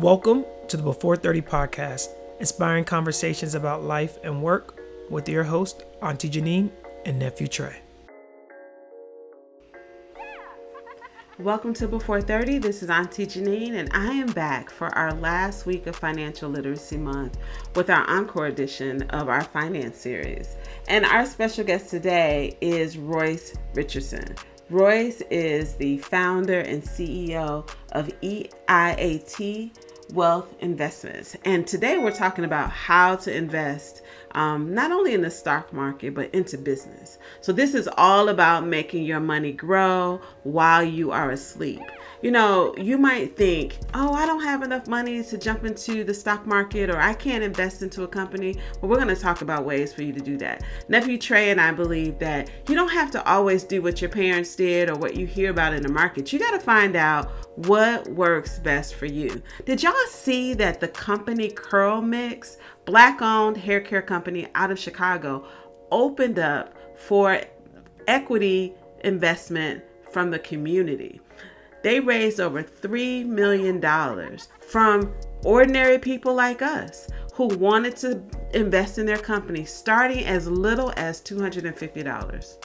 Welcome to the Before 30 podcast, inspiring conversations about life and work with your host, Auntie Janine and nephew Trey. Welcome to Before 30. This is Auntie Janine, and I am back for our last week of Financial Literacy Month with our encore edition of our finance series. And our special guest today is Royce Richardson. Royce is the founder and CEO of EIAT Wealth Investments. And today we're talking about how to invest um, not only in the stock market, but into business. So, this is all about making your money grow while you are asleep. You know, you might think, oh, I don't have enough money to jump into the stock market or I can't invest into a company. But we're going to talk about ways for you to do that. Nephew Trey and I believe that you don't have to always do what your parents did or what you hear about in the market. You got to find out what works best for you. Did y'all see that the company CurlMix black owned hair care company out of Chicago opened up for equity investment from the community. They raised over $3 million from ordinary people like us who wanted to invest in their company starting as little as $250.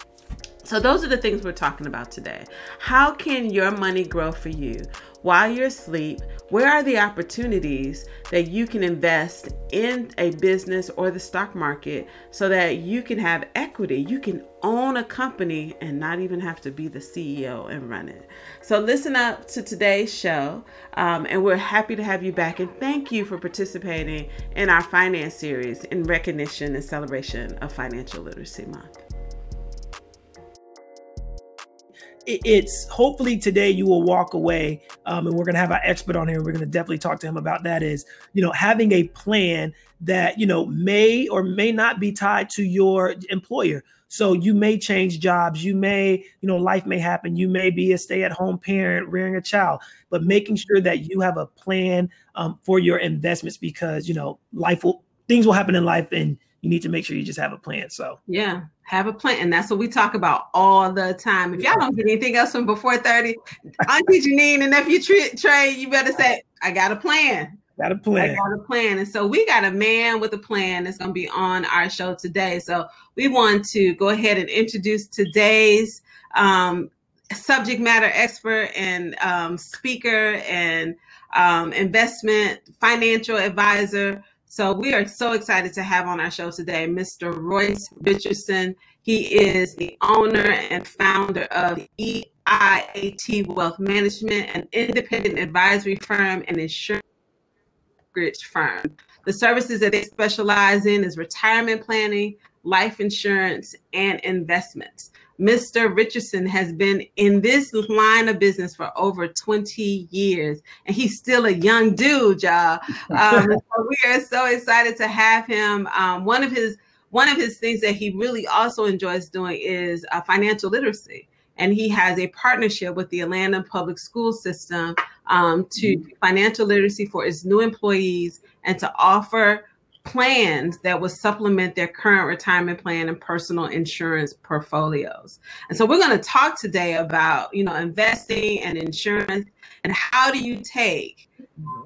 So, those are the things we're talking about today. How can your money grow for you while you're asleep? Where are the opportunities that you can invest in a business or the stock market so that you can have equity? You can own a company and not even have to be the CEO and run it. So, listen up to today's show, um, and we're happy to have you back. And thank you for participating in our finance series in recognition and celebration of Financial Literacy Month. It's hopefully today you will walk away um, and we're going to have our expert on here we're going to definitely talk to him about that is you know having a plan that you know may or may not be tied to your employer. So you may change jobs you may you know life may happen you may be a stay-at-home parent rearing a child but making sure that you have a plan um, for your investments because you know life will things will happen in life and you need to make sure you just have a plan. So yeah, have a plan, and that's what we talk about all the time. If y'all don't get anything else from before thirty, Auntie Janine and nephew Trey, you better say, "I got a plan." Got a plan. I got a plan, and so we got a man with a plan that's going to be on our show today. So we want to go ahead and introduce today's um, subject matter expert and um, speaker and um, investment financial advisor. So we are so excited to have on our show today Mr. Royce Richardson. He is the owner and founder of EIAT Wealth Management, an independent advisory firm and insurance firm. The services that they specialize in is retirement planning, life insurance, and investments. Mr. Richardson has been in this line of business for over 20 years, and he's still a young dude, y'all. Um, so we are so excited to have him. Um, one of his one of his things that he really also enjoys doing is uh, financial literacy, and he has a partnership with the Atlanta Public School System um, to mm-hmm. financial literacy for its new employees and to offer plans that will supplement their current retirement plan and personal insurance portfolios. And so we're going to talk today about, you know, investing and insurance and how do you take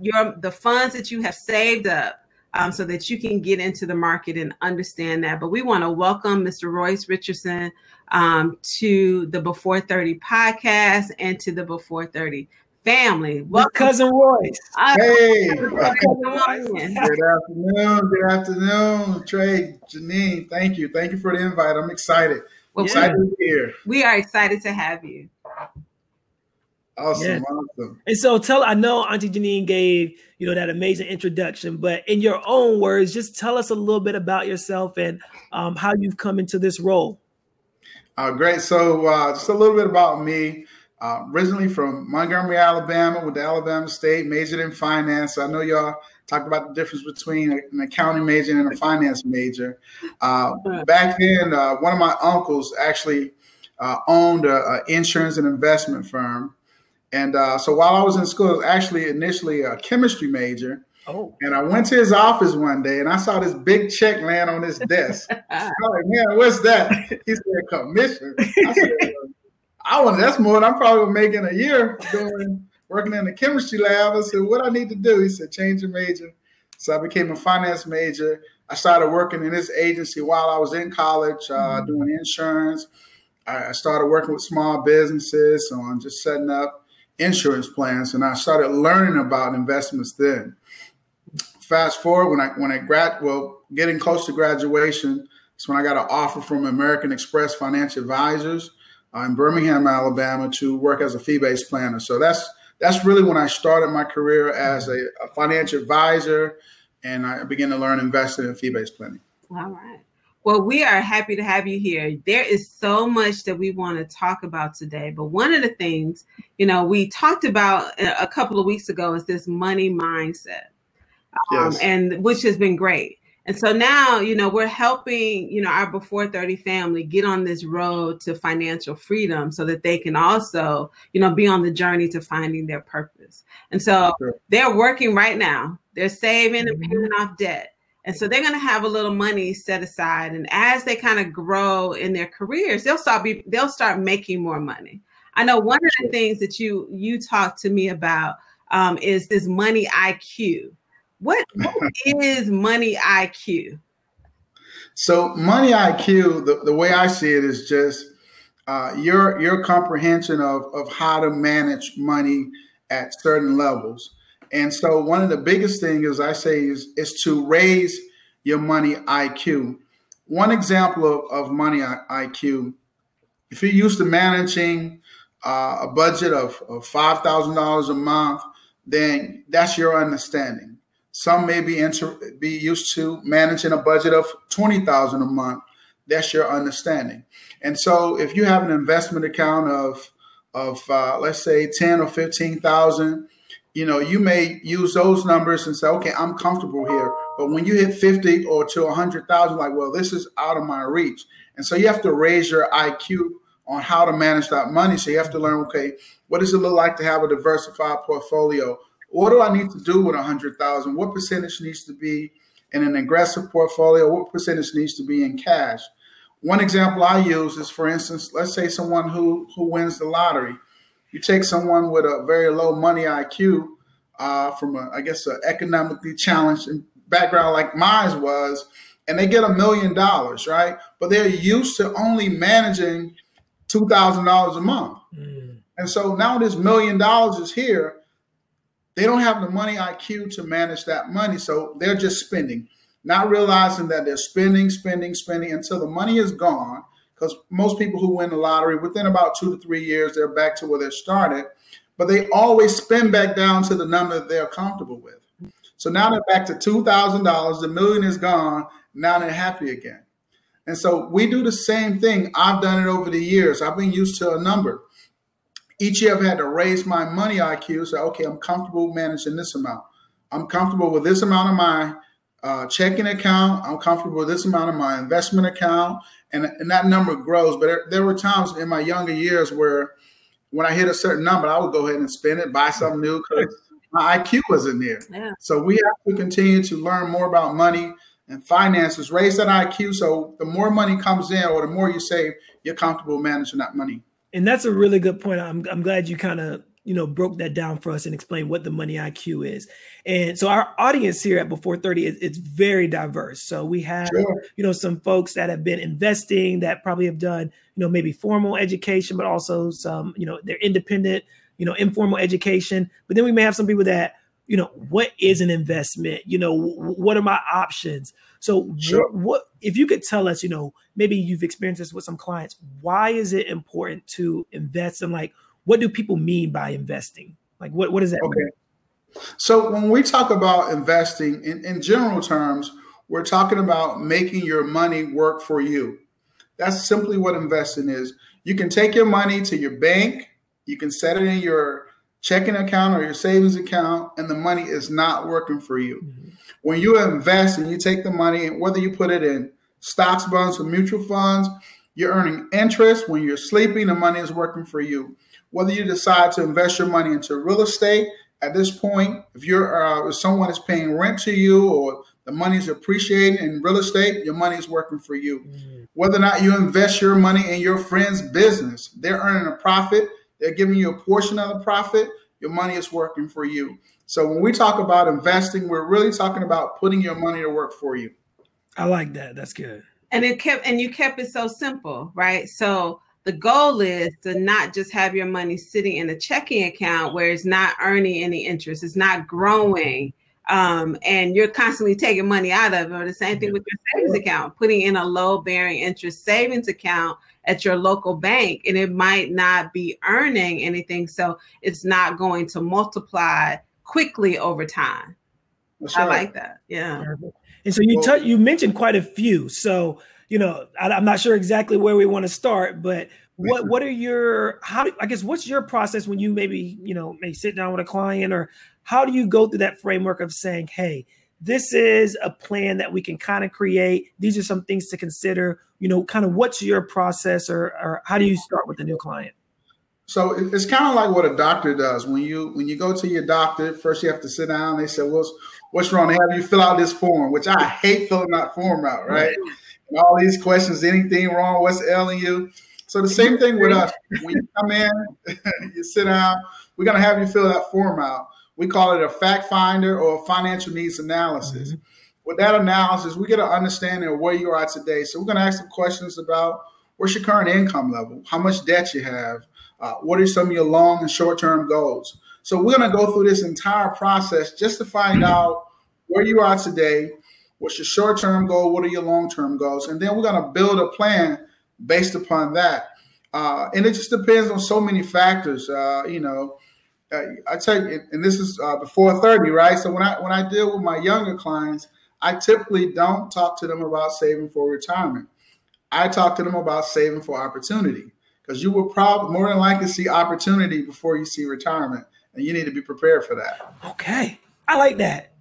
your the funds that you have saved up um, so that you can get into the market and understand that. But we want to welcome Mr. Royce Richardson um, to the Before 30 podcast and to the Before 30 family. Welcome. cousin Royce. Hey. Good afternoon. Good afternoon, Trey, Janine. Thank you. Thank you for the invite. I'm excited. Well, excited yeah. to be here. We are excited to have you. Awesome, yeah. awesome. And so tell I know Auntie Janine gave, you know, that amazing introduction, but in your own words, just tell us a little bit about yourself and um, how you've come into this role. Uh, great. So uh, just a little bit about me. Uh, originally from Montgomery, Alabama, with the Alabama State, majored in finance. I know y'all talked about the difference between an accounting major and a finance major. Uh, back then, uh, one of my uncles actually uh, owned an insurance and investment firm. And uh, so while I was in school, I was actually initially a chemistry major. Oh. And I went to his office one day and I saw this big check land on his desk. I was like, man, what's that? He said, commission. I said, I want that's more than I'm probably making a year doing working in the chemistry lab. I said, what I need to do? He said, change your major. So I became a finance major. I started working in this agency while I was in college, uh, mm-hmm. doing insurance. I started working with small businesses on just setting up insurance plans, and I started learning about investments then. Fast forward when I when I grad well, getting close to graduation, it's when I got an offer from American Express Financial Advisors in Birmingham, Alabama, to work as a fee-based planner. So that's that's really when I started my career as a, a financial advisor, and I began to learn investing in fee-based planning. All right. Well, we are happy to have you here. There is so much that we want to talk about today. But one of the things, you know, we talked about a couple of weeks ago is this money mindset, um, yes. and which has been great. And so now, you know, we're helping, you know, our before 30 family get on this road to financial freedom so that they can also, you know, be on the journey to finding their purpose. And so sure. they're working right now. They're saving and mm-hmm. paying off debt. And so they're going to have a little money set aside. And as they kind of grow in their careers, they'll start be, they'll start making more money. I know one of the things that you you talked to me about um, is this money IQ. What, what is money IQ? So money IQ, the, the way I see it is just uh, your your comprehension of, of how to manage money at certain levels. And so one of the biggest things I say is, is to raise your money IQ. One example of, of money IQ, if you're used to managing uh, a budget of, of $5,000 a month, then that's your understanding. Some may be, inter- be used to managing a budget of 20000 a month. That's your understanding. And so if you have an investment account of, of uh, let's say 10 or 15,000, you know, you may use those numbers and say, okay, I'm comfortable here. But when you hit 50 or to 100,000, like, well, this is out of my reach. And so you have to raise your IQ on how to manage that money. So you have to learn, okay, what does it look like to have a diversified portfolio? What do I need to do with a 100,000? What percentage needs to be in an aggressive portfolio? What percentage needs to be in cash? One example I use is, for instance, let's say someone who, who wins the lottery you take someone with a very low money IQ uh, from, a, I guess, an economically challenged background like mine was, and they get a million dollars, right? But they're used to only managing two thousand dollars a month, mm. and so now this million dollars is here. They don't have the money IQ to manage that money, so they're just spending, not realizing that they're spending, spending, spending until the money is gone because most people who win the lottery within about two to three years they're back to where they started but they always spend back down to the number that they're comfortable with. So now they're back to $2000 the million is gone now they're happy again. And so we do the same thing. I've done it over the years. I've been used to a number each year i've had to raise my money iq say okay i'm comfortable managing this amount i'm comfortable with this amount of my uh, checking account. I'm comfortable with this amount of my investment account, and, and that number grows. But there, there, were times in my younger years where when I hit a certain number, I would go ahead and spend it, buy something new because my IQ wasn't there. Yeah. So we have to continue to learn more about money and finances, raise that IQ. So the more money comes in or the more you save, you're comfortable managing that money. And that's a really good point. I'm, I'm glad you kind of you know broke that down for us and explained what the money IQ is. And so our audience here at Before 30 is it's very diverse. So we have sure. you know some folks that have been investing that probably have done you know maybe formal education, but also some you know they're independent, you know informal education. But then we may have some people that you know what is an investment you know what are my options so sure. what, if you could tell us you know maybe you've experienced this with some clients why is it important to invest in like what do people mean by investing? Like what, what does that okay. mean? So when we talk about investing in, in general terms, we're talking about making your money work for you. That's simply what investing is. You can take your money to your bank, you can set it in your checking account or your savings account, and the money is not working for you. Mm-hmm. When you invest and you take the money, and whether you put it in stocks, bonds, or mutual funds, you're earning interest. When you're sleeping, the money is working for you whether you decide to invest your money into real estate at this point, if you're uh, if someone is paying rent to you or the money is appreciating in real estate, your money is working for you. Mm-hmm. Whether or not you invest your money in your friend's business, they're earning a profit. They're giving you a portion of the profit. your money is working for you. So when we talk about investing, we're really talking about putting your money to work for you. I like that. That's good. And it kept and you kept it so simple, right? So the goal is to not just have your money sitting in a checking account where it's not earning any interest, it's not growing, um, and you're constantly taking money out of it. Or the same thing with your savings account, putting in a low bearing interest savings account at your local bank, and it might not be earning anything, so it's not going to multiply quickly over time. I like that. Yeah. And so you t- you mentioned quite a few. So you know, I, am not sure exactly where we want to start, but what what are your how I guess what's your process when you maybe you know may sit down with a client or how do you go through that framework of saying, hey, this is a plan that we can kind of create. These are some things to consider. You know, kind of what's your process or or how do you start with a new client? So it's kind of like what a doctor does. When you when you go to your doctor, first you have to sit down. They say, "What's what's wrong?" They have you fill out this form, which I hate filling that form out, right? And all these questions, anything wrong? What's ailing you? So the same thing with us. When you come in, you sit down. We're gonna have you fill that form out. We call it a fact finder or a financial needs analysis. Mm-hmm. With that analysis, we get an understanding of where you are today. So we're gonna ask some questions about what's your current income level, how much debt you have, uh, what are some of your long and short term goals. So we're gonna go through this entire process just to find out where you are today, what's your short term goal, what are your long term goals, and then we're gonna build a plan based upon that. Uh, and it just depends on so many factors. Uh, you know, uh, I tell you, and this is uh, before thirty, right? So when I when I deal with my younger clients, I typically don't talk to them about saving for retirement. I talk to them about saving for opportunity because you will probably more than likely see opportunity before you see retirement, and you need to be prepared for that. Okay, I like that.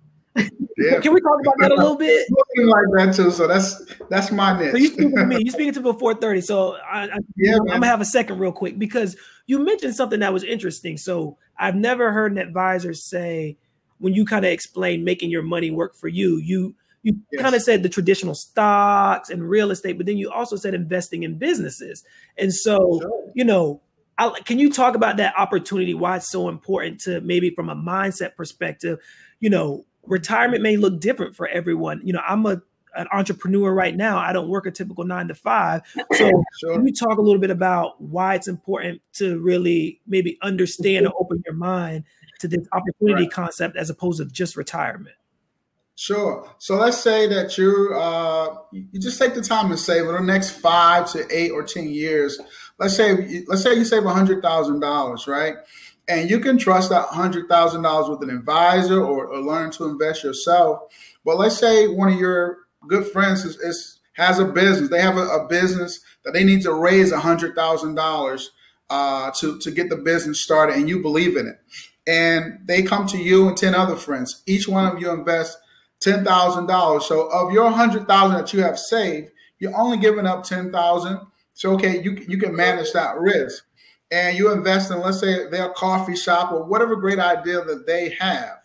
Yeah. Can we talk about that a little bit? Looking like that too. So that's that's my niche. So you speaking to me. You speaking to before thirty. So I, I yeah, I'm gonna have a second real quick because you mentioned something that was interesting. So I've never heard an advisor say when you kind of explain making your money work for you, you you yes. kind of said the traditional stocks and real estate, but then you also said investing in businesses. And so, sure. you know, I, can you talk about that opportunity? Why it's so important to maybe from a mindset perspective, you know, retirement may look different for everyone. You know, I'm a an entrepreneur right now. I don't work a typical nine to five. So sure. can you talk a little bit about why it's important to really maybe understand or open your mind to this opportunity right. concept as opposed to just retirement? Sure. So let's say that you uh, you just take the time to save for the next five to eight or ten years. Let's say let's say you save hundred thousand dollars, right? And you can trust that $100,000 with an advisor or, or, learn to invest yourself. But let's say one of your good friends is, is has a business. They have a, a, business that they need to raise $100,000 uh, to, to get the business started and you believe in it. And they come to you and 10 other friends. Each one of you invest $10,000. So of your 100000 that you have saved, you're only giving up 10000 So, okay, you, you can manage that risk and you invest in, let's say, their coffee shop or whatever great idea that they have.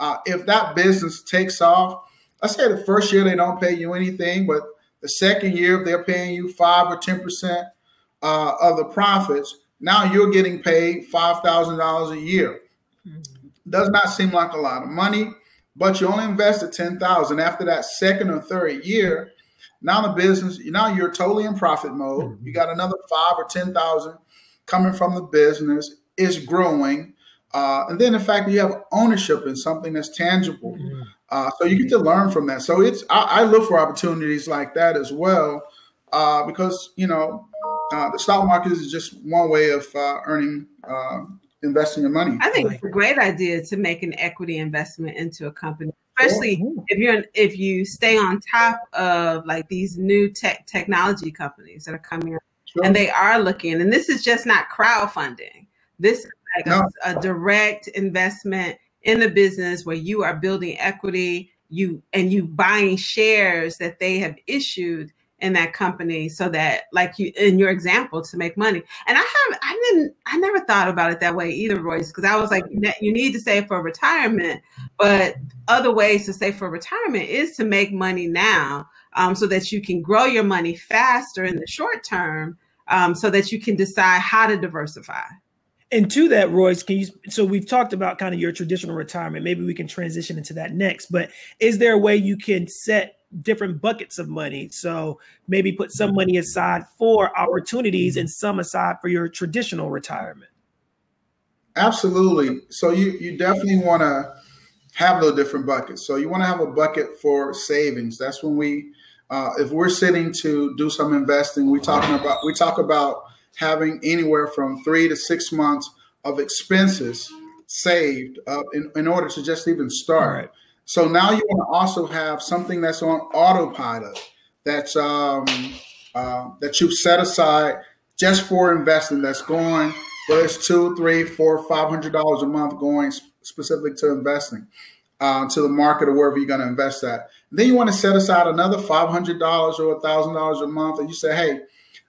Uh, if that business takes off, let's say the first year they don't pay you anything, but the second year, if they're paying you five or 10% uh, of the profits, now you're getting paid $5,000 a year. Does not seem like a lot of money, but you only invested 10000 After that second or third year, now the business, now you're totally in profit mode. Mm-hmm. You got another five or 10,000 coming from the business is growing. Uh, and then the fact that you have ownership in something that's tangible. Mm-hmm. Uh, so you get to learn from that. So it's I, I look for opportunities like that as well, uh, because you know uh, the stock market is just one way of uh, earning uh, investing your money. I think it's a great idea to make an equity investment into a company, especially if you're if you stay on top of like these new tech technology companies that are coming up Sure. And they are looking, and this is just not crowdfunding. This is like no. a, a direct investment in the business where you are building equity, you and you buying shares that they have issued in that company so that like you in your example to make money and i have i didn't i never thought about it that way either royce because i was like you need to save for retirement but other ways to save for retirement is to make money now um, so that you can grow your money faster in the short term um, so that you can decide how to diversify. And to that, Royce, can you? So we've talked about kind of your traditional retirement. Maybe we can transition into that next. But is there a way you can set different buckets of money? So maybe put some money aside for opportunities and some aside for your traditional retirement. Absolutely. So you you definitely want to have those different buckets. So you want to have a bucket for savings. That's when we, uh, if we're sitting to do some investing, we talking about we talk about having anywhere from three to six months of expenses saved uh, in, in order to just even start. Right. So now you want to also have something that's on autopilot that's um, uh, that you've set aside just for investing. That's going whether it's two, three, four, five hundred dollars a month going specific to investing uh, to the market or wherever you're going to invest that. And then you want to set aside another five hundred dollars or thousand dollars a month, and you say, hey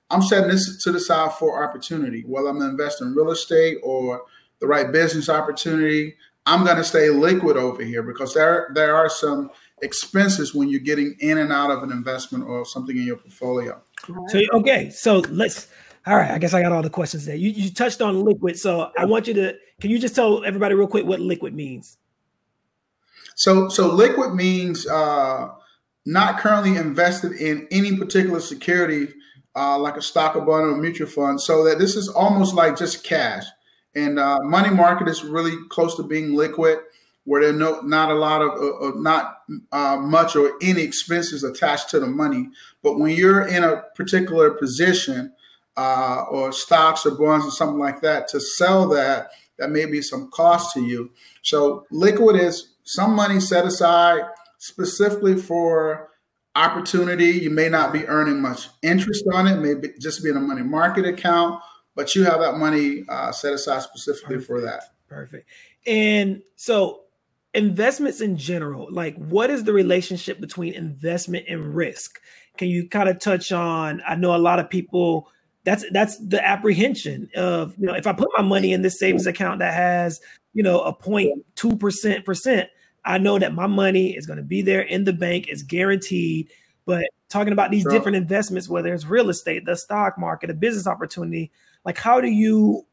I'm setting this to the side for opportunity. Whether I'm investing in real estate or the right business opportunity, I'm going to stay liquid over here because there there are some expenses when you're getting in and out of an investment or something in your portfolio. So okay, so let's. All right, I guess I got all the questions there. You you touched on liquid, so I want you to. Can you just tell everybody real quick what liquid means? So so liquid means uh, not currently invested in any particular security uh, like a stock, or bond, or mutual fund, so that this is almost like just cash. And uh, money market is really close to being liquid, where there no not a lot of uh, not uh, much or any expenses attached to the money. But when you're in a particular position, uh, or stocks or bonds or something like that, to sell that, that may be some cost to you. So liquid is some money set aside specifically for opportunity. You may not be earning much interest on it, maybe just be in a money market account, but you have that money uh, set aside specifically Perfect. for that. Perfect. And so, investments in general, like what is the relationship between investment and risk? Can you kind of touch on? I know a lot of people. That's that's the apprehension of you know if I put my money in this savings account that has you know a 0.2 percent percent I know that my money is going to be there in the bank, it's guaranteed. But talking about these sure. different investments, whether it's real estate, the stock market, a business opportunity, like how do you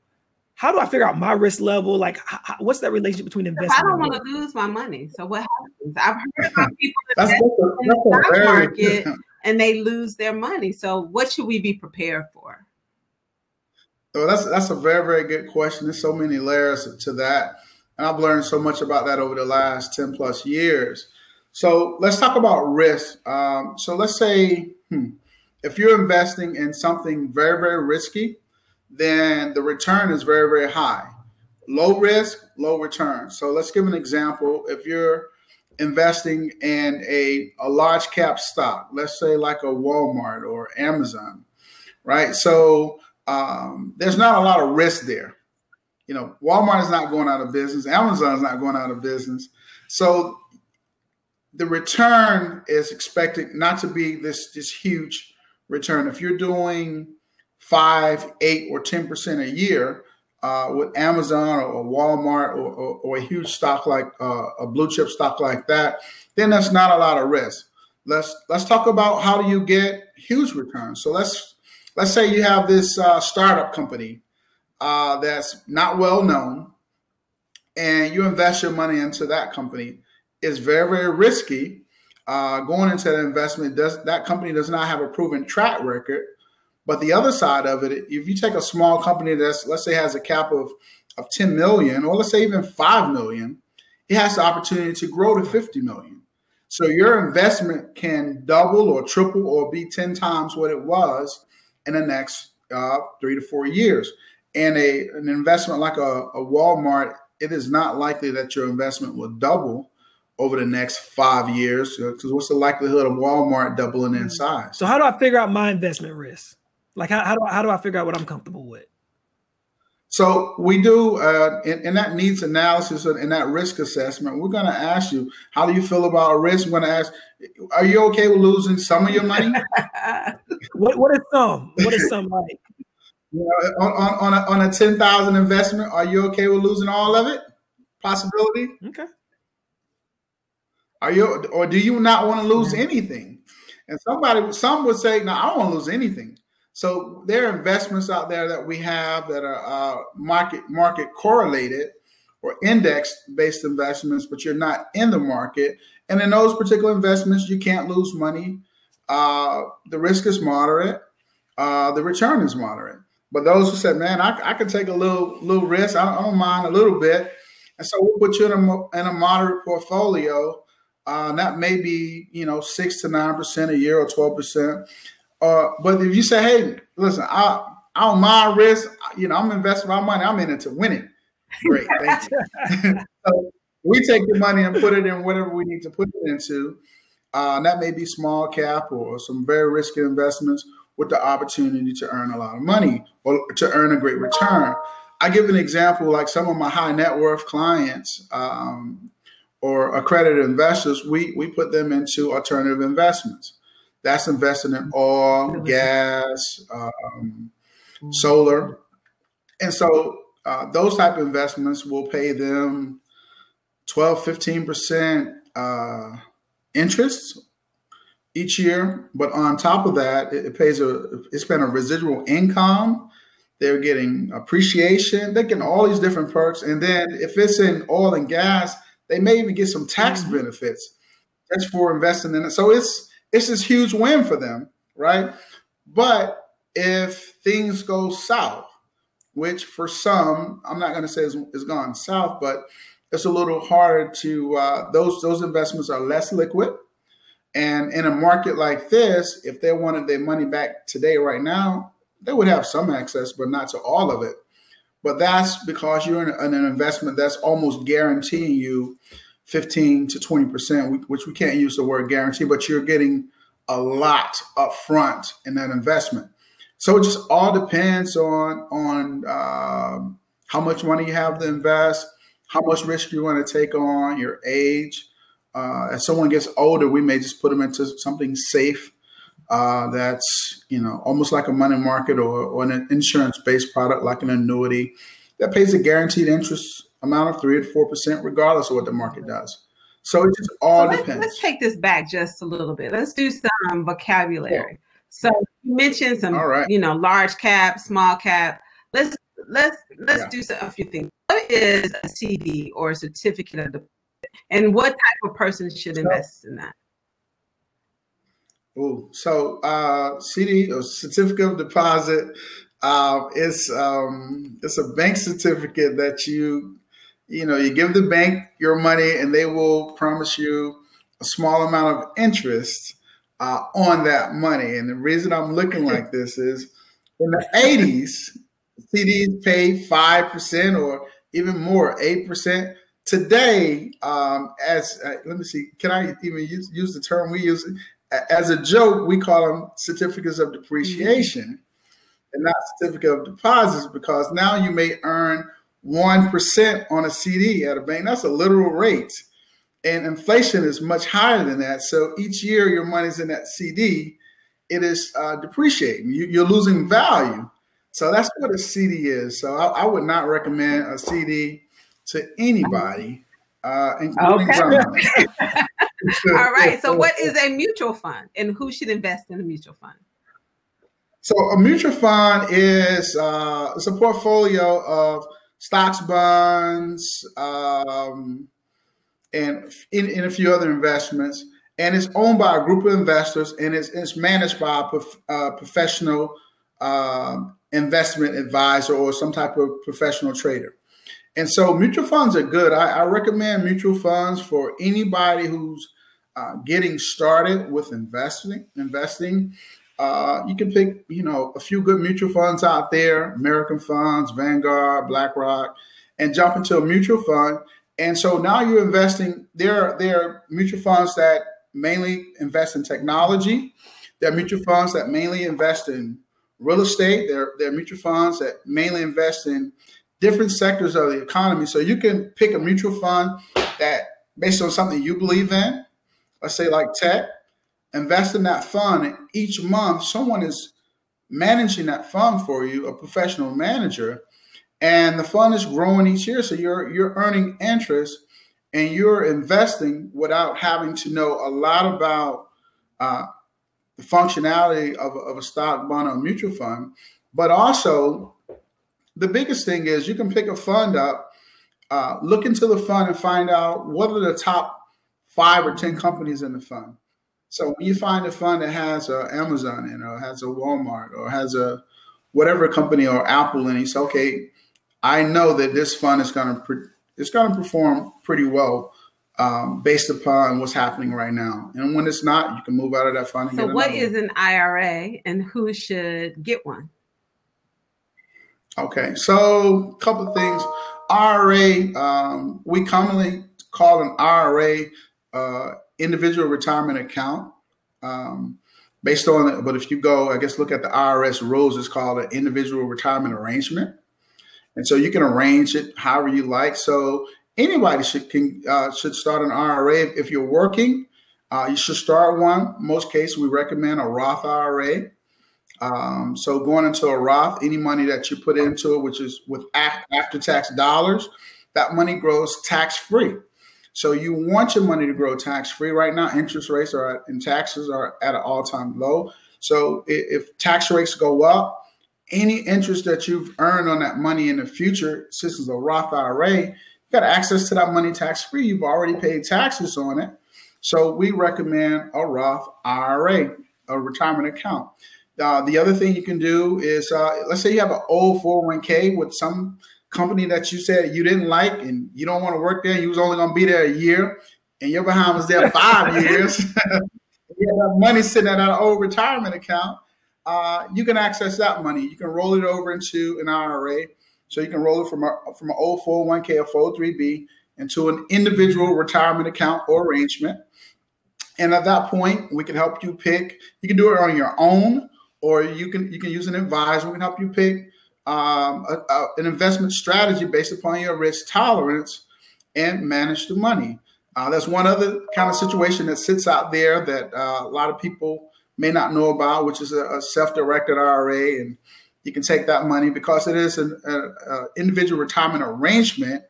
how do I figure out my risk level? Like, how, what's that relationship between investment? I don't want to lose my money. So what happens? I've heard about people that invest in the stock market and they lose their money. So what should we be prepared for? Well, that's that's a very very good question. There's so many layers to that. And I've learned so much about that over the last 10 plus years. So let's talk about risk. Um, so let's say hmm, if you're investing in something very, very risky, then the return is very, very high. Low risk, low return. So let's give an example. If you're investing in a, a large cap stock, let's say like a Walmart or Amazon, right? So um, there's not a lot of risk there you know, Walmart is not going out of business. Amazon is not going out of business. So the return is expected not to be this this huge return. If you're doing five, eight, or ten percent a year uh, with Amazon or, Walmart or, or, or, a huge stock like uh, a blue chip stock like that, then that's not a lot of risk. Let's let's talk about how do you get huge returns. So let's let's say you have this uh, startup company uh, that's not well known and you invest your money into that company, it's very, very risky. Uh, going into that investment, does that company does not have a proven track record. But the other side of it, if you take a small company that's let's say has a cap of of 10 million, or let's say even 5 million, it has the opportunity to grow to 50 million. So your investment can double or triple or be 10 times what it was in the next uh, three to four years and a an investment like a, a Walmart, it is not likely that your investment will double over the next five years. Because what's the likelihood of Walmart doubling in size? So how do I figure out my investment risk? Like how, how do I, how do I figure out what I'm comfortable with? So we do uh, in, in, that needs analysis and in that risk assessment. We're going to ask you, how do you feel about risk? We're going to ask, are you okay with losing some of your money? what what is some? What is some like? You know, on, on, on, a, on a 10,000 investment, are you okay with losing all of it? Possibility? Okay. Are you, or do you not want to lose anything? And somebody, some would say, no, I don't want to lose anything. So there are investments out there that we have that are uh, market market correlated or index based investments, but you're not in the market. And in those particular investments, you can't lose money. Uh, the risk is moderate. Uh, the return is moderate. But those who said, "Man, I, I can take a little little risk. I, I don't mind a little bit," and so we'll put you in a, in a moderate portfolio. Uh, that may be you know six to nine percent a year or twelve percent. Uh, but if you say, "Hey, listen, I I don't mind risk. You know, I'm investing my money. I'm in it to win it." Great, thank you. so we take the money and put it in whatever we need to put it into. Uh, that may be small cap or some very risky investments with the opportunity to earn a lot of money or to earn a great return. I give an example like some of my high net worth clients um, or accredited investors, we, we put them into alternative investments. That's investing in oil, gas, um, solar. And so uh, those type of investments will pay them 12, 15% uh, interest each year. But on top of that, it, it pays a, it's been a residual income. They're getting appreciation. They're getting all these different perks. And then if it's in oil and gas, they may even get some tax mm-hmm. benefits just for investing in it. So it's, it's this huge win for them, right? But if things go south, which for some, I'm not going to say is, is gone south, but it's a little harder to uh, those those investments are less liquid. And in a market like this, if they wanted their money back today, right now, they would have some access, but not to all of it. But that's because you're in an investment that's almost guaranteeing you 15 to 20 percent, which we can't use the word guarantee, but you're getting a lot up front in that investment. So it just all depends on on um, how much money you have to invest, how much risk you want to take on, your age. Uh, as someone gets older, we may just put them into something safe uh, that's you know almost like a money market or, or an insurance based product like an annuity that pays a guaranteed interest amount of three to four percent, regardless of what the market does. So it just all so depends. Let's take this back just a little bit. Let's do some vocabulary. So you mentioned some, right. you know, large cap, small cap. Let's let's let's yeah. do some, a few things. What is a CD or a certificate of deposit, and what type of person should invest in that? Oh, so uh, CD or certificate of deposit uh, is um, it's a bank certificate that you you know you give the bank your money and they will promise you a small amount of interest uh, on that money. And the reason I'm looking like this is in the 80s, CDs paid 5% or even more, 8%. Today, um, as uh, let me see, can I even use, use the term we use? As a joke, we call them certificates of depreciation mm-hmm. and not certificate of deposits because now you may earn 1% on a CD at a bank. That's a literal rate and inflation is much higher than that. So each year your money's in that CD, it is uh, depreciating. You, are losing value. So that's what a CD is. So I, I would not recommend a CD to anybody, uh, including okay. All right. So what is a mutual fund, and who should invest in a mutual fund? So a mutual fund is uh, it's a portfolio of stocks, bonds. Um, and in, in a few other investments. And it's owned by a group of investors and it's, it's managed by a prof, uh, professional uh, investment advisor or some type of professional trader. And so mutual funds are good. I, I recommend mutual funds for anybody who's uh, getting started with investing. Investing, uh, you can pick, you know, a few good mutual funds out there: American funds, Vanguard, BlackRock, and jump into a mutual fund and so now you're investing. There are, there are mutual funds that mainly invest in technology. There are mutual funds that mainly invest in real estate. There, there are mutual funds that mainly invest in different sectors of the economy. So you can pick a mutual fund that, based on something you believe in, let's say like tech, invest in that fund. Each month, someone is managing that fund for you, a professional manager and the fund is growing each year. So you're you're earning interest and you're investing without having to know a lot about uh, the functionality of, of a stock, bond, or mutual fund. But also, the biggest thing is you can pick a fund up, uh, look into the fund, and find out what are the top five or 10 companies in the fund. So when you find a fund that has a Amazon in, or has a Walmart, or has a whatever company or Apple, in, you say, okay, I know that this fund is going to it's going to perform pretty well um, based upon what's happening right now. And when it's not, you can move out of that fund. so, what is an IRA, and who should get one? Okay, so a couple of things. IRA, um, we commonly call an IRA uh, individual retirement account. Um, based on it, but if you go, I guess, look at the IRS rules, it's called an individual retirement arrangement. And so you can arrange it however you like. So anybody should can uh, should start an IRA if you're working. Uh, you should start one. Most cases, we recommend a Roth IRA. Um, so going into a Roth, any money that you put into it, which is with after tax dollars, that money grows tax free. So you want your money to grow tax free. Right now, interest rates are at, and taxes are at an all time low. So if, if tax rates go up, any interest that you've earned on that money in the future, since it's a Roth IRA, you got access to that money tax free. You've already paid taxes on it. So we recommend a Roth IRA, a retirement account. Uh, the other thing you can do is, uh, let's say you have an old 401k with some company that you said you didn't like and you don't want to work there. You was only going to be there a year, and your behind was there five years. you have money sitting in an old retirement account uh, you can access that money. You can roll it over into an IRA. So you can roll it from a, from an old 401k or 403b into an individual retirement account or arrangement. And at that point, we can help you pick. You can do it on your own, or you can you can use an advisor. We can help you pick um, a, a, an investment strategy based upon your risk tolerance and manage the money. Uh, that's one other kind of situation that sits out there that uh, a lot of people may not know about, which is a, a self-directed IRA, and you can take that money because it is an individual retirement arrangement.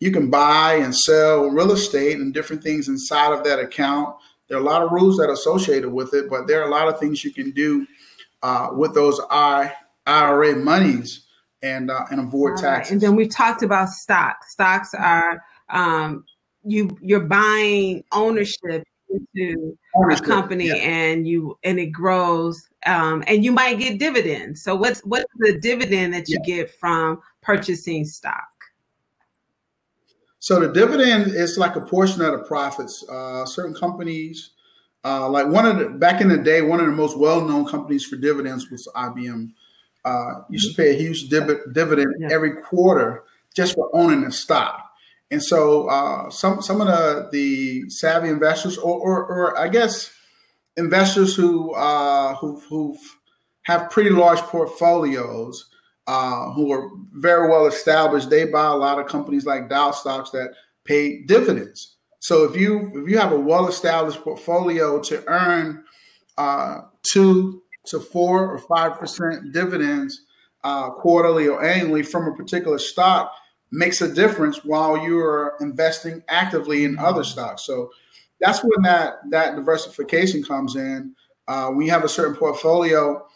You can buy and sell real estate and different things inside of that account. There are a lot of rules that are associated with it, but there are a lot of things you can do uh, with those IRA monies and uh, and avoid taxes. Right. And then we talked about stocks. Stocks are um, you you're buying ownership into a company yeah. and you and it grows um, and you might get dividends. So what's what's the dividend that you yeah. get from purchasing stock? So the dividend is like a portion of the profits. Uh, certain companies, uh, like one of the back in the day, one of the most well-known companies for dividends was IBM. Uh, used to pay a huge div- dividend yeah. every quarter just for owning the stock. And so uh, some some of the the savvy investors, or or, or I guess investors who uh, who who have pretty large portfolios, uh, who are very well established, they buy a lot of companies like Dow stocks that pay dividends. So if you if you have a well established portfolio to earn uh, two to four or five percent dividends uh, quarterly or annually from a particular stock makes a difference while you're investing actively in other stocks. So that's when that that diversification comes in. Uh, when you have a certain portfolio,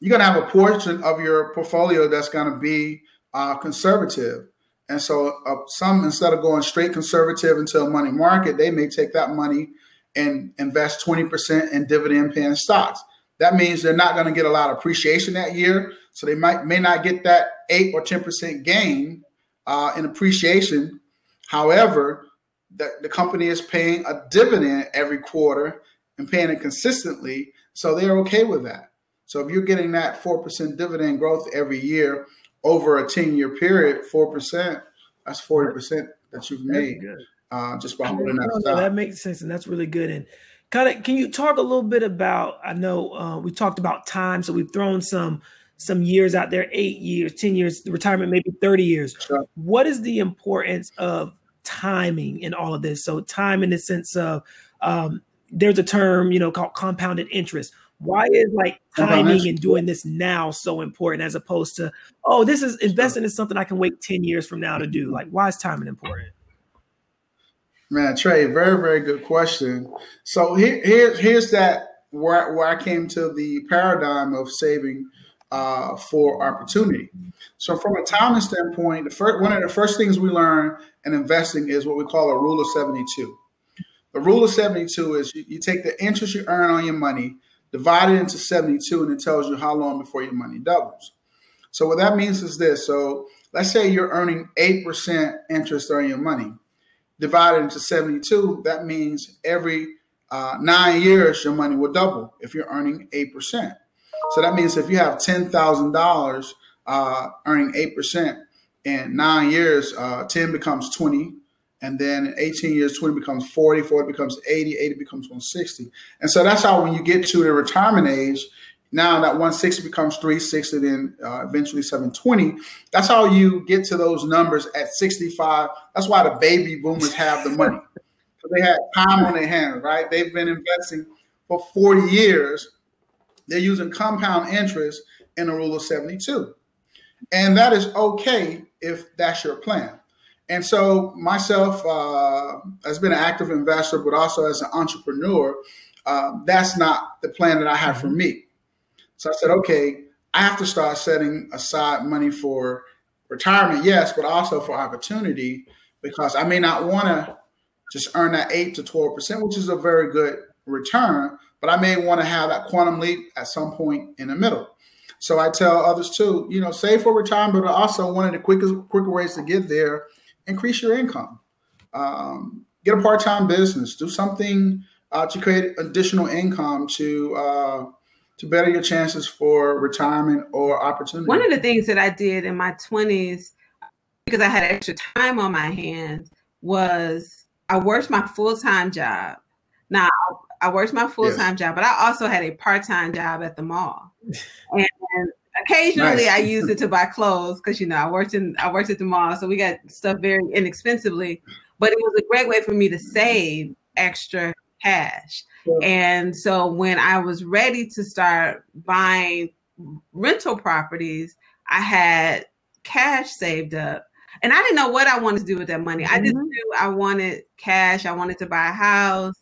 you're going to have a portion of your portfolio that's going to be uh, conservative. And so uh, some instead of going straight conservative into a money market, they may take that money and invest 20% in dividend paying stocks. That means they're not going to get a lot of appreciation that year. So they might may not get that eight or 10% gain, uh, in appreciation. However, the, the company is paying a dividend every quarter and paying it consistently, so they're okay with that. So if you're getting that 4% dividend growth every year over a 10 year period, 4%, that's 40% that you've made uh, just by holding that. That makes sense, and that's really good. And kind of, can you talk a little bit about? I know uh, we talked about time, so we've thrown some some years out there, eight years, 10 years, retirement, maybe 30 years. Sure. What is the importance of timing in all of this? So, time in the sense of um, there's a term, you know, called compounded interest. Why is like timing and doing this now so important as opposed to, oh, this is investing in something I can wait 10 years from now to do? Like, why is timing important? Man, Trey, very, very good question. So here, here, here's that where, where I came to the paradigm of saving uh, for opportunity. So, from a timing standpoint, the first, one of the first things we learn in investing is what we call a rule of 72. The rule of 72 is you, you take the interest you earn on your money, divide it into 72, and it tells you how long before your money doubles. So, what that means is this. So, let's say you're earning 8% interest on your money. Divided into 72, that means every uh, nine years, your money will double if you're earning 8%. So that means if you have $10,000 uh, earning 8%, in nine years, uh, 10 becomes 20. And then in 18 years, 20 becomes 40, 40 becomes 80, 80 becomes 160. And so that's how when you get to the retirement age, now that 160 becomes 360, then uh, eventually 720. That's how you get to those numbers at 65. That's why the baby boomers have the money. So they had time on their hands, right? They've been investing for 40 years. They're using compound interest in a rule of 72. And that is okay if that's your plan. And so, myself, uh, as been an active investor, but also as an entrepreneur, uh, that's not the plan that I have for me. So I said, okay, I have to start setting aside money for retirement, yes, but also for opportunity because I may not want to just earn that 8 to 12%, which is a very good return, but I may want to have that quantum leap at some point in the middle. So I tell others too, you know, save for retirement, but also one of the quickest, quicker ways to get there, increase your income. Um, get a part-time business, do something uh, to create additional income to uh, to better your chances for retirement or opportunity. One of the things that I did in my 20s, because I had extra time on my hands, was I worked my full time job. Now I worked my full time yes. job, but I also had a part time job at the mall, and, occasionally nice. I used it to buy clothes because you know I worked in I worked at the mall, so we got stuff very inexpensively. But it was a great way for me to save extra cash. And so when I was ready to start buying rental properties, I had cash saved up and I didn't know what I wanted to do with that money. Mm-hmm. I just mm-hmm. knew I wanted cash. I wanted to buy a house.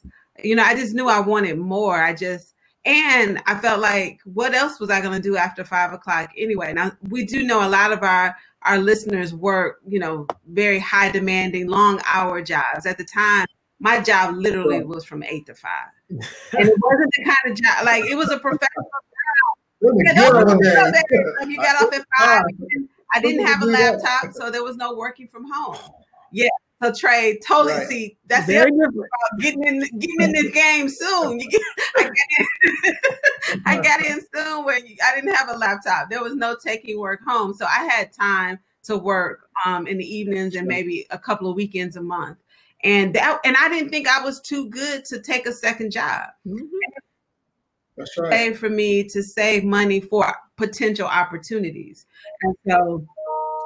You know, I just knew I wanted more. I just, and I felt like, what else was I going to do after five o'clock anyway? Now, we do know a lot of our our listeners work, you know, very high demanding, long hour jobs. At the time, my job literally was from eight to five, and it wasn't the kind of job like it was a professional job. You, know, you got off at five. I didn't have a laptop, so there was no working from home. Yeah. So Trey, totally right. see that's Very different. getting in getting in this game soon. Get, I, got in, I got in soon where you, I didn't have a laptop. There was no taking work home, so I had time to work um, in the evenings and maybe a couple of weekends a month. And that and I didn't think I was too good to take a second job. Mm-hmm. That's right. For me to save money for potential opportunities. And so,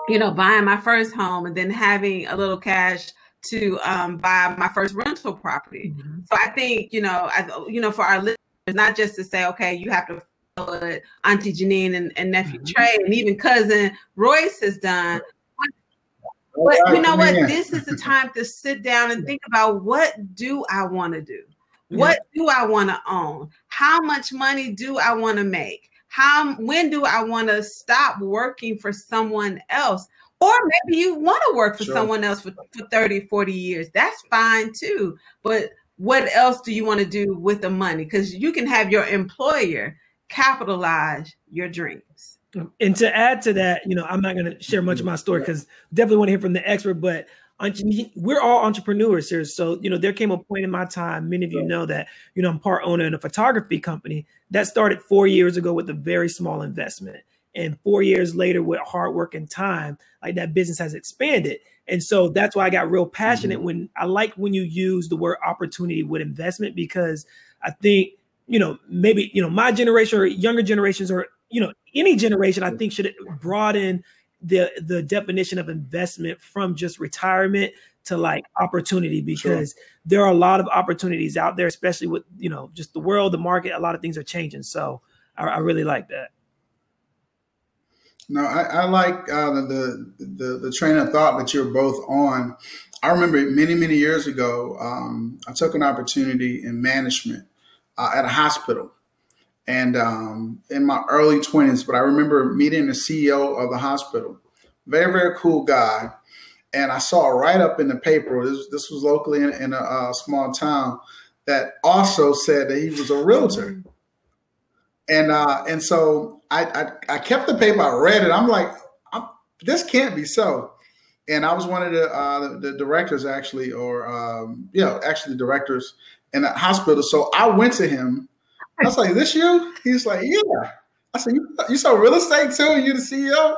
you know, buying my first home and then having a little cash to um, buy my first rental property. Mm-hmm. So I think, you know, I, you know, for our listeners, not just to say, okay, you have to what Auntie Janine and, and nephew mm-hmm. Trey and even cousin Royce has done. But you know what? This is the time to sit down and think about what do I want to do? What do I want to own? How much money do I want to make? How when do I want to stop working for someone else? Or maybe you want to work for sure. someone else for, for 30, 40 years. That's fine too. But what else do you want to do with the money? Because you can have your employer capitalize your dreams. And to add to that, you know, I'm not going to share much of my story because definitely want to hear from the expert. But we're all entrepreneurs here. So, you know, there came a point in my time, many of you know that, you know, I'm part owner in a photography company that started four years ago with a very small investment. And four years later, with hard work and time, like that business has expanded. And so that's why I got real passionate mm-hmm. when I like when you use the word opportunity with investment because I think, you know, maybe, you know, my generation or younger generations or, you know, any generation, I think should broaden the the definition of investment from just retirement to like opportunity because sure. there are a lot of opportunities out there, especially with you know just the world, the market. A lot of things are changing, so I, I really like that. No, I, I like uh, the, the the train of thought that you're both on. I remember many many years ago, um, I took an opportunity in management uh, at a hospital, and um, in my early twenties. But I remember meeting the CEO of the hospital, very very cool guy, and I saw right up in the paper. This, this was locally in, in a, small town that also said that he was a realtor. And uh, and so I, I, I kept the paper. I read it. I'm like, I'm, this can't be so. And I was one of the uh, the, the, directors actually, or um, yeah, actually the directors in the hospital. So I went to him. I was like, "This you?" He's like, "Yeah." I said, "You, you saw real estate too? You the CEO?"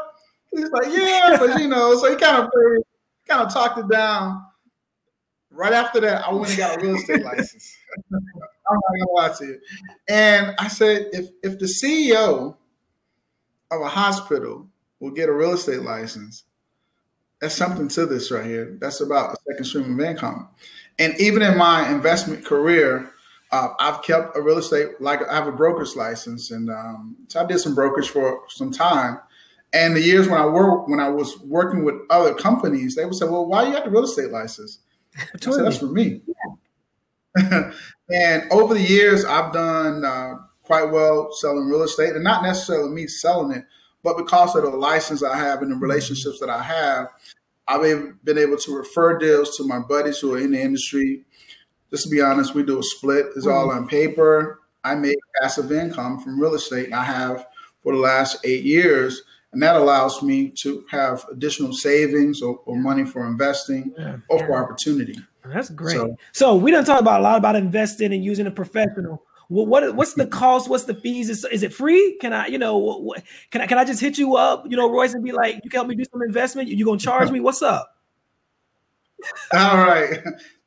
He's like, "Yeah," but you know, so he kind of kind of talked it down. Right after that, I went and got a real estate license. I'm not gonna lie to you. And I said, if if the CEO of a hospital will get a real estate license, that's something to this right here. That's about a second stream of income. And even in my investment career, uh, I've kept a real estate like I have a broker's license, and um, so I did some brokerage for some time. And the years when I work when I was working with other companies, they would say, "Well, why you have the real estate license?" I Said, That's for me. Yeah. and over the years, I've done uh, quite well selling real estate, and not necessarily me selling it, but because of the license I have and the relationships that I have, I've been able to refer deals to my buddies who are in the industry. Just to be honest, we do a split. It's all mm-hmm. on paper. I make passive income from real estate. And I have for the last eight years and that allows me to have additional savings or, or money for investing yeah, or for opportunity. That's great. So, so we don't talk about a lot about investing and using a professional. Well, what what's the cost? What's the fees? Is, is it free? Can I, you know, what, can I can I just hit you up, you know, Royce, and be like, you can help me do some investment? You gonna charge me? What's up? All right,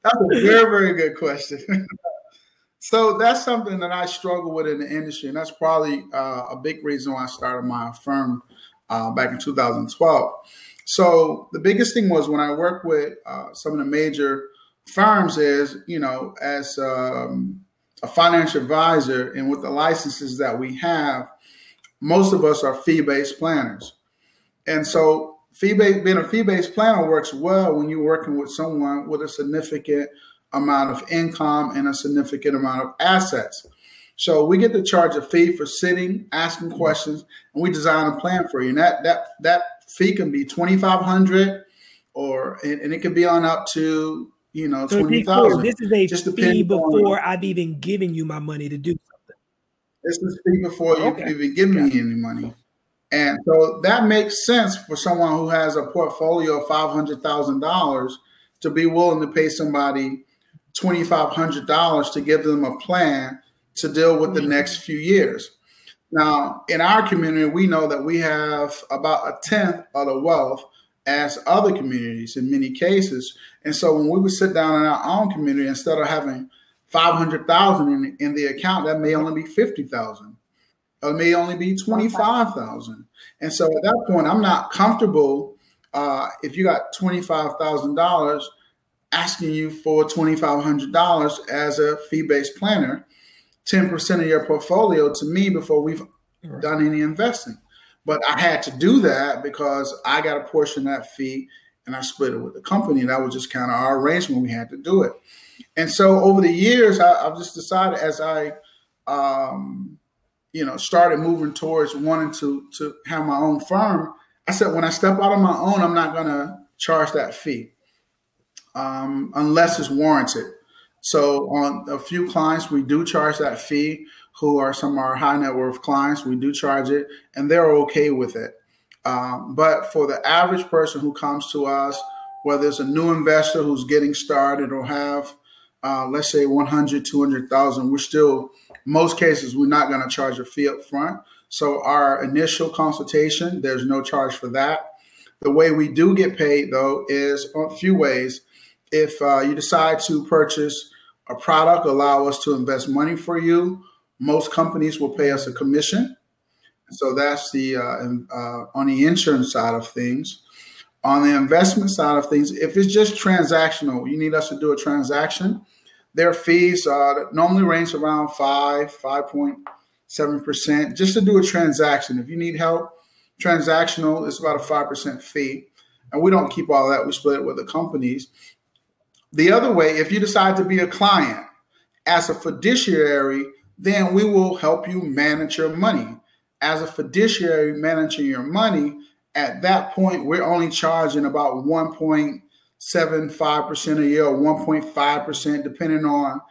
that's a very very good question. so that's something that I struggle with in the industry, and that's probably uh, a big reason why I started my firm uh, back in 2012. So the biggest thing was when I work with uh, some of the major firms is, you know, as um, a financial advisor and with the licenses that we have, most of us are fee-based planners. And so fee-based, being a fee-based planner works well when you're working with someone with a significant amount of income and a significant amount of assets. So we get to charge a fee for sitting, asking questions, and we design a plan for you. And that that that fee can be twenty five hundred, or and, and, it can be on up to you know so twenty thousand. This is a Just fee before I've even given you my money to do something. This is fee before you okay. even give me any money. And so that makes sense for someone who has a portfolio of five hundred thousand dollars to be willing to pay somebody twenty five hundred dollars to give them a plan to deal with the next few years. Now, in our community, we know that we have about a tenth of the wealth as other communities in many cases. And so when we would sit down in our own community, instead of having 500,000 in, in the account, that may only be 50,000. It may only be 25,000. And so at that point, I'm not comfortable uh, if you got $25,000 asking you for $2,500 as a fee based planner 10% of your portfolio to me before we've right. done any investing. But I had to do that because I got a portion of that fee and I split it with the company. That was just kind of our arrangement. We had to do it. And so over the years, I, have just decided as I, um, you know, started moving towards wanting to to have my own firm, I said when I step out on my own, I'm not going to charge that fee um, unless it's warranted. So on a few clients, we do charge that fee. Who are some of our high net worth clients? We do charge it, and they're okay with it. Um, but for the average person who comes to us, whether it's a new investor who's getting started or have, uh, let's say 100, 200,000, we're still, most cases, we're not going to charge a fee up front. So our initial consultation, there's no charge for that. The way we do get paid, though, is a few ways if uh, you decide to purchase a product, allow us to invest money for you, most companies will pay us a commission. So that's the uh, uh, on the insurance side of things. On the investment side of things, if it's just transactional, you need us to do a transaction. Their fees uh, normally range around five, five point seven percent, just to do a transaction. If you need help, transactional is about a five percent fee, and we don't keep all that. We split it with the companies. The other way, if you decide to be a client as a fiduciary, then we will help you manage your money. As a fiduciary managing your money, at that point, we're only charging about 1.75% a year or 1.5%, depending on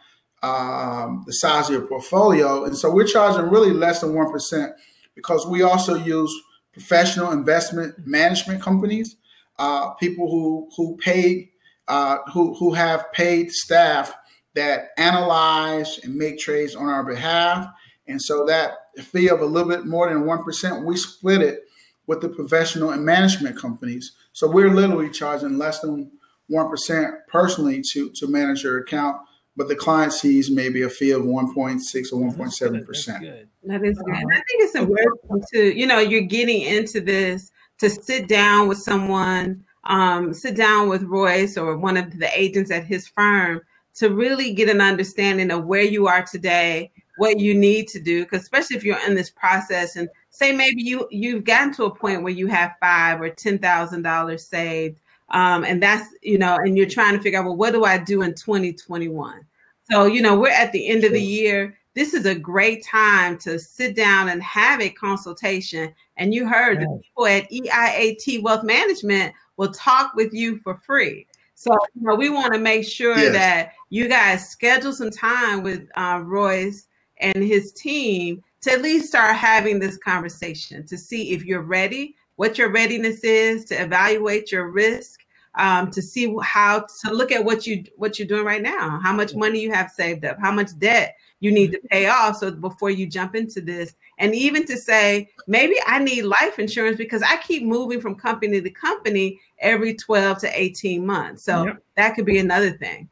um, the size of your portfolio. And so we're charging really less than 1% because we also use professional investment management companies, uh, people who, who pay, uh, who, who have paid staff that analyze and make trades on our behalf. And so that fee of a little bit more than 1%, we split it with the professional and management companies. So we're literally charging less than 1% personally to, to manage your account but the client sees maybe a fee of 1.6 or 1.7 percent. That is good. I think it's important to you know you're getting into this to sit down with someone, um, sit down with Royce or one of the agents at his firm to really get an understanding of where you are today, what you need to do. Because especially if you're in this process and say maybe you you've gotten to a point where you have five or ten thousand dollars saved. Um, and that's you know, and you're trying to figure out well, what do I do in 2021? So, you know, we're at the end of the year. This is a great time to sit down and have a consultation. And you heard the people at EIAT Wealth Management will talk with you for free. So, you know, we want to make sure yes. that you guys schedule some time with uh, Royce and his team to at least start having this conversation to see if you're ready, what your readiness is, to evaluate your risk, um, to see how to look at what you what you're doing right now, how much money you have saved up, how much debt you need to pay off so before you jump into this and even to say maybe i need life insurance because i keep moving from company to company every 12 to 18 months. So yep. that could be another thing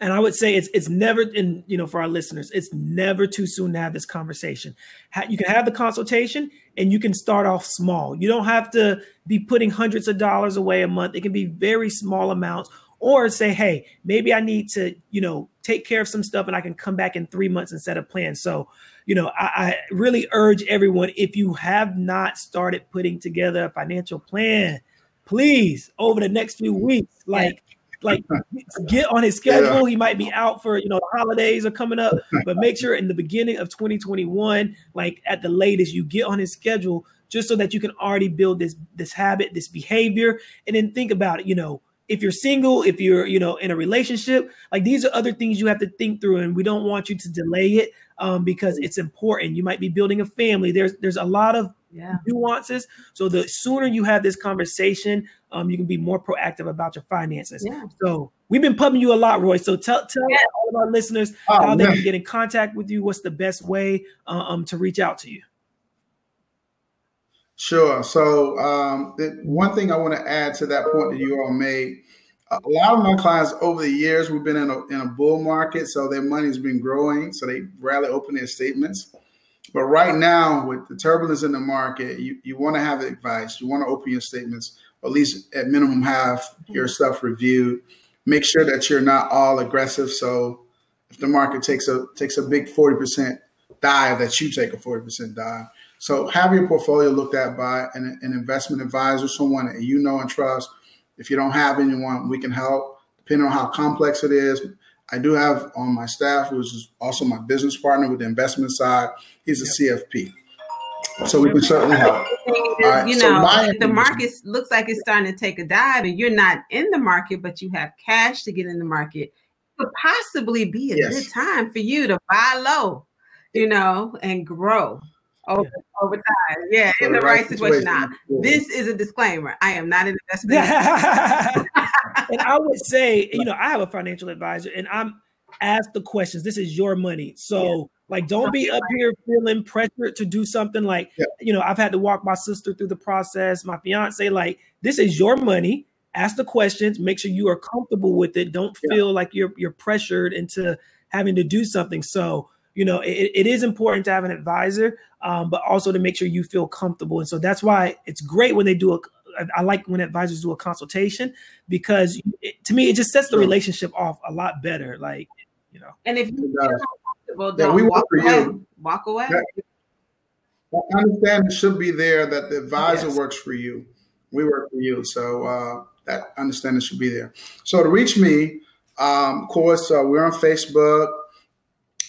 and I would say it's it's never in you know for our listeners, it's never too soon to have this conversation. You can have the consultation, and you can start off small. You don't have to be putting hundreds of dollars away a month. It can be very small amounts, or say, hey, maybe I need to you know take care of some stuff, and I can come back in three months and set a plan. So you know, I, I really urge everyone if you have not started putting together a financial plan, please over the next few weeks, like like get on his schedule. Yeah. He might be out for you know the holidays are coming up, but make sure in the beginning of 2021, like at the latest, you get on his schedule just so that you can already build this this habit, this behavior, and then think about it. You know, if you're single, if you're you know in a relationship, like these are other things you have to think through, and we don't want you to delay it um, because it's important. You might be building a family. There's there's a lot of yeah. nuances. So the sooner you have this conversation, um, you can be more proactive about your finances. Yeah. So we've been pumping you a lot, Roy. So tell tell yeah. all of our listeners oh, how man. they can get in contact with you. What's the best way uh, um, to reach out to you? Sure. So um, the, one thing I want to add to that point that you all made. A lot of my clients over the years, we've been in a, in a bull market, so their money's been growing. So they rarely open their statements. But right now, with the turbulence in the market, you, you want to have advice. You want to open your statements, or at least at minimum have your mm-hmm. stuff reviewed. Make sure that you're not all aggressive. So if the market takes a takes a big 40% dive, that you take a 40% dive. So have your portfolio looked at by an, an investment advisor, someone that you know and trust. If you don't have anyone, we can help. Depending on how complex it is, I do have on my staff, who's also my business partner with the investment side. He's a CFP. So we can certainly help. Right, you know, so the market looks like it's starting to take a dive, and you're not in the market, but you have cash to get in the market. It could possibly be a yes. good time for you to buy low, you know, and grow over, yeah. over time. Yeah, in the, the right, right situation. Now, this is a disclaimer. I am not an investment. and I would say, you know, I have a financial advisor, and I'm asked the questions. This is your money, so. Yeah. Like, don't be up here feeling pressured to do something like, yeah. you know, I've had to walk my sister through the process, my fiance. Like, this is your money. Ask the questions. Make sure you are comfortable with it. Don't feel like you're you're pressured into having to do something. So, you know, it, it is important to have an advisor, um, but also to make sure you feel comfortable. And so that's why it's great when they do a. I like when advisors do a consultation because it, to me it just sets the relationship off a lot better. Like, you know. And if you feel comfortable, yeah, we walk for away. you. Walk away. That, understanding should be there that the advisor yes. works for you. We work for you, so uh, that understanding should be there. So to reach me, um, of course, uh, we're on Facebook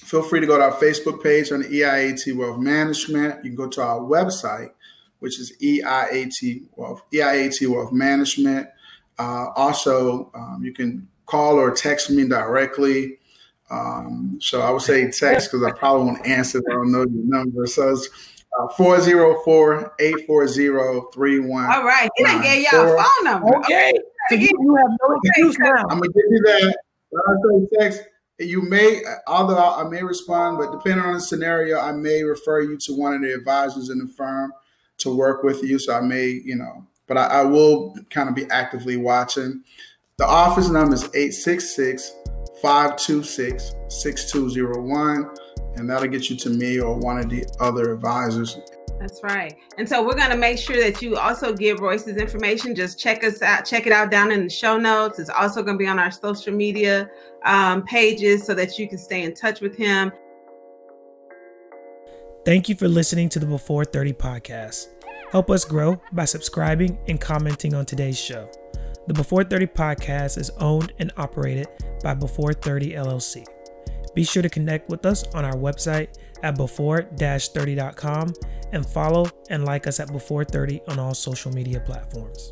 feel free to go to our Facebook page on the EIAT Wealth Management. You can go to our website, which is EIAT Wealth, EIAT Wealth Management. Uh, also, um, you can call or text me directly. Um, so I would say text because I probably won't answer if I don't know your number. So it's uh, 404 840 31. All right. He done gave y'all a phone number. Okay. So you, you have no excuse now. I'm going to give you that. When I say text, you may, although I may respond, but depending on the scenario, I may refer you to one of the advisors in the firm to work with you. So I may, you know, but I, I will kind of be actively watching. The office number is 866 526 6201 and that'll get you to me or one of the other advisors. That's right. And so we're going to make sure that you also give Royce's information. Just check us out, check it out down in the show notes. It's also going to be on our social media um, pages so that you can stay in touch with him. Thank you for listening to the Before 30 podcast. Help us grow by subscribing and commenting on today's show. The Before 30 podcast is owned and operated by Before 30 LLC. Be sure to connect with us on our website at before-30.com and follow and like us at Before 30 on all social media platforms.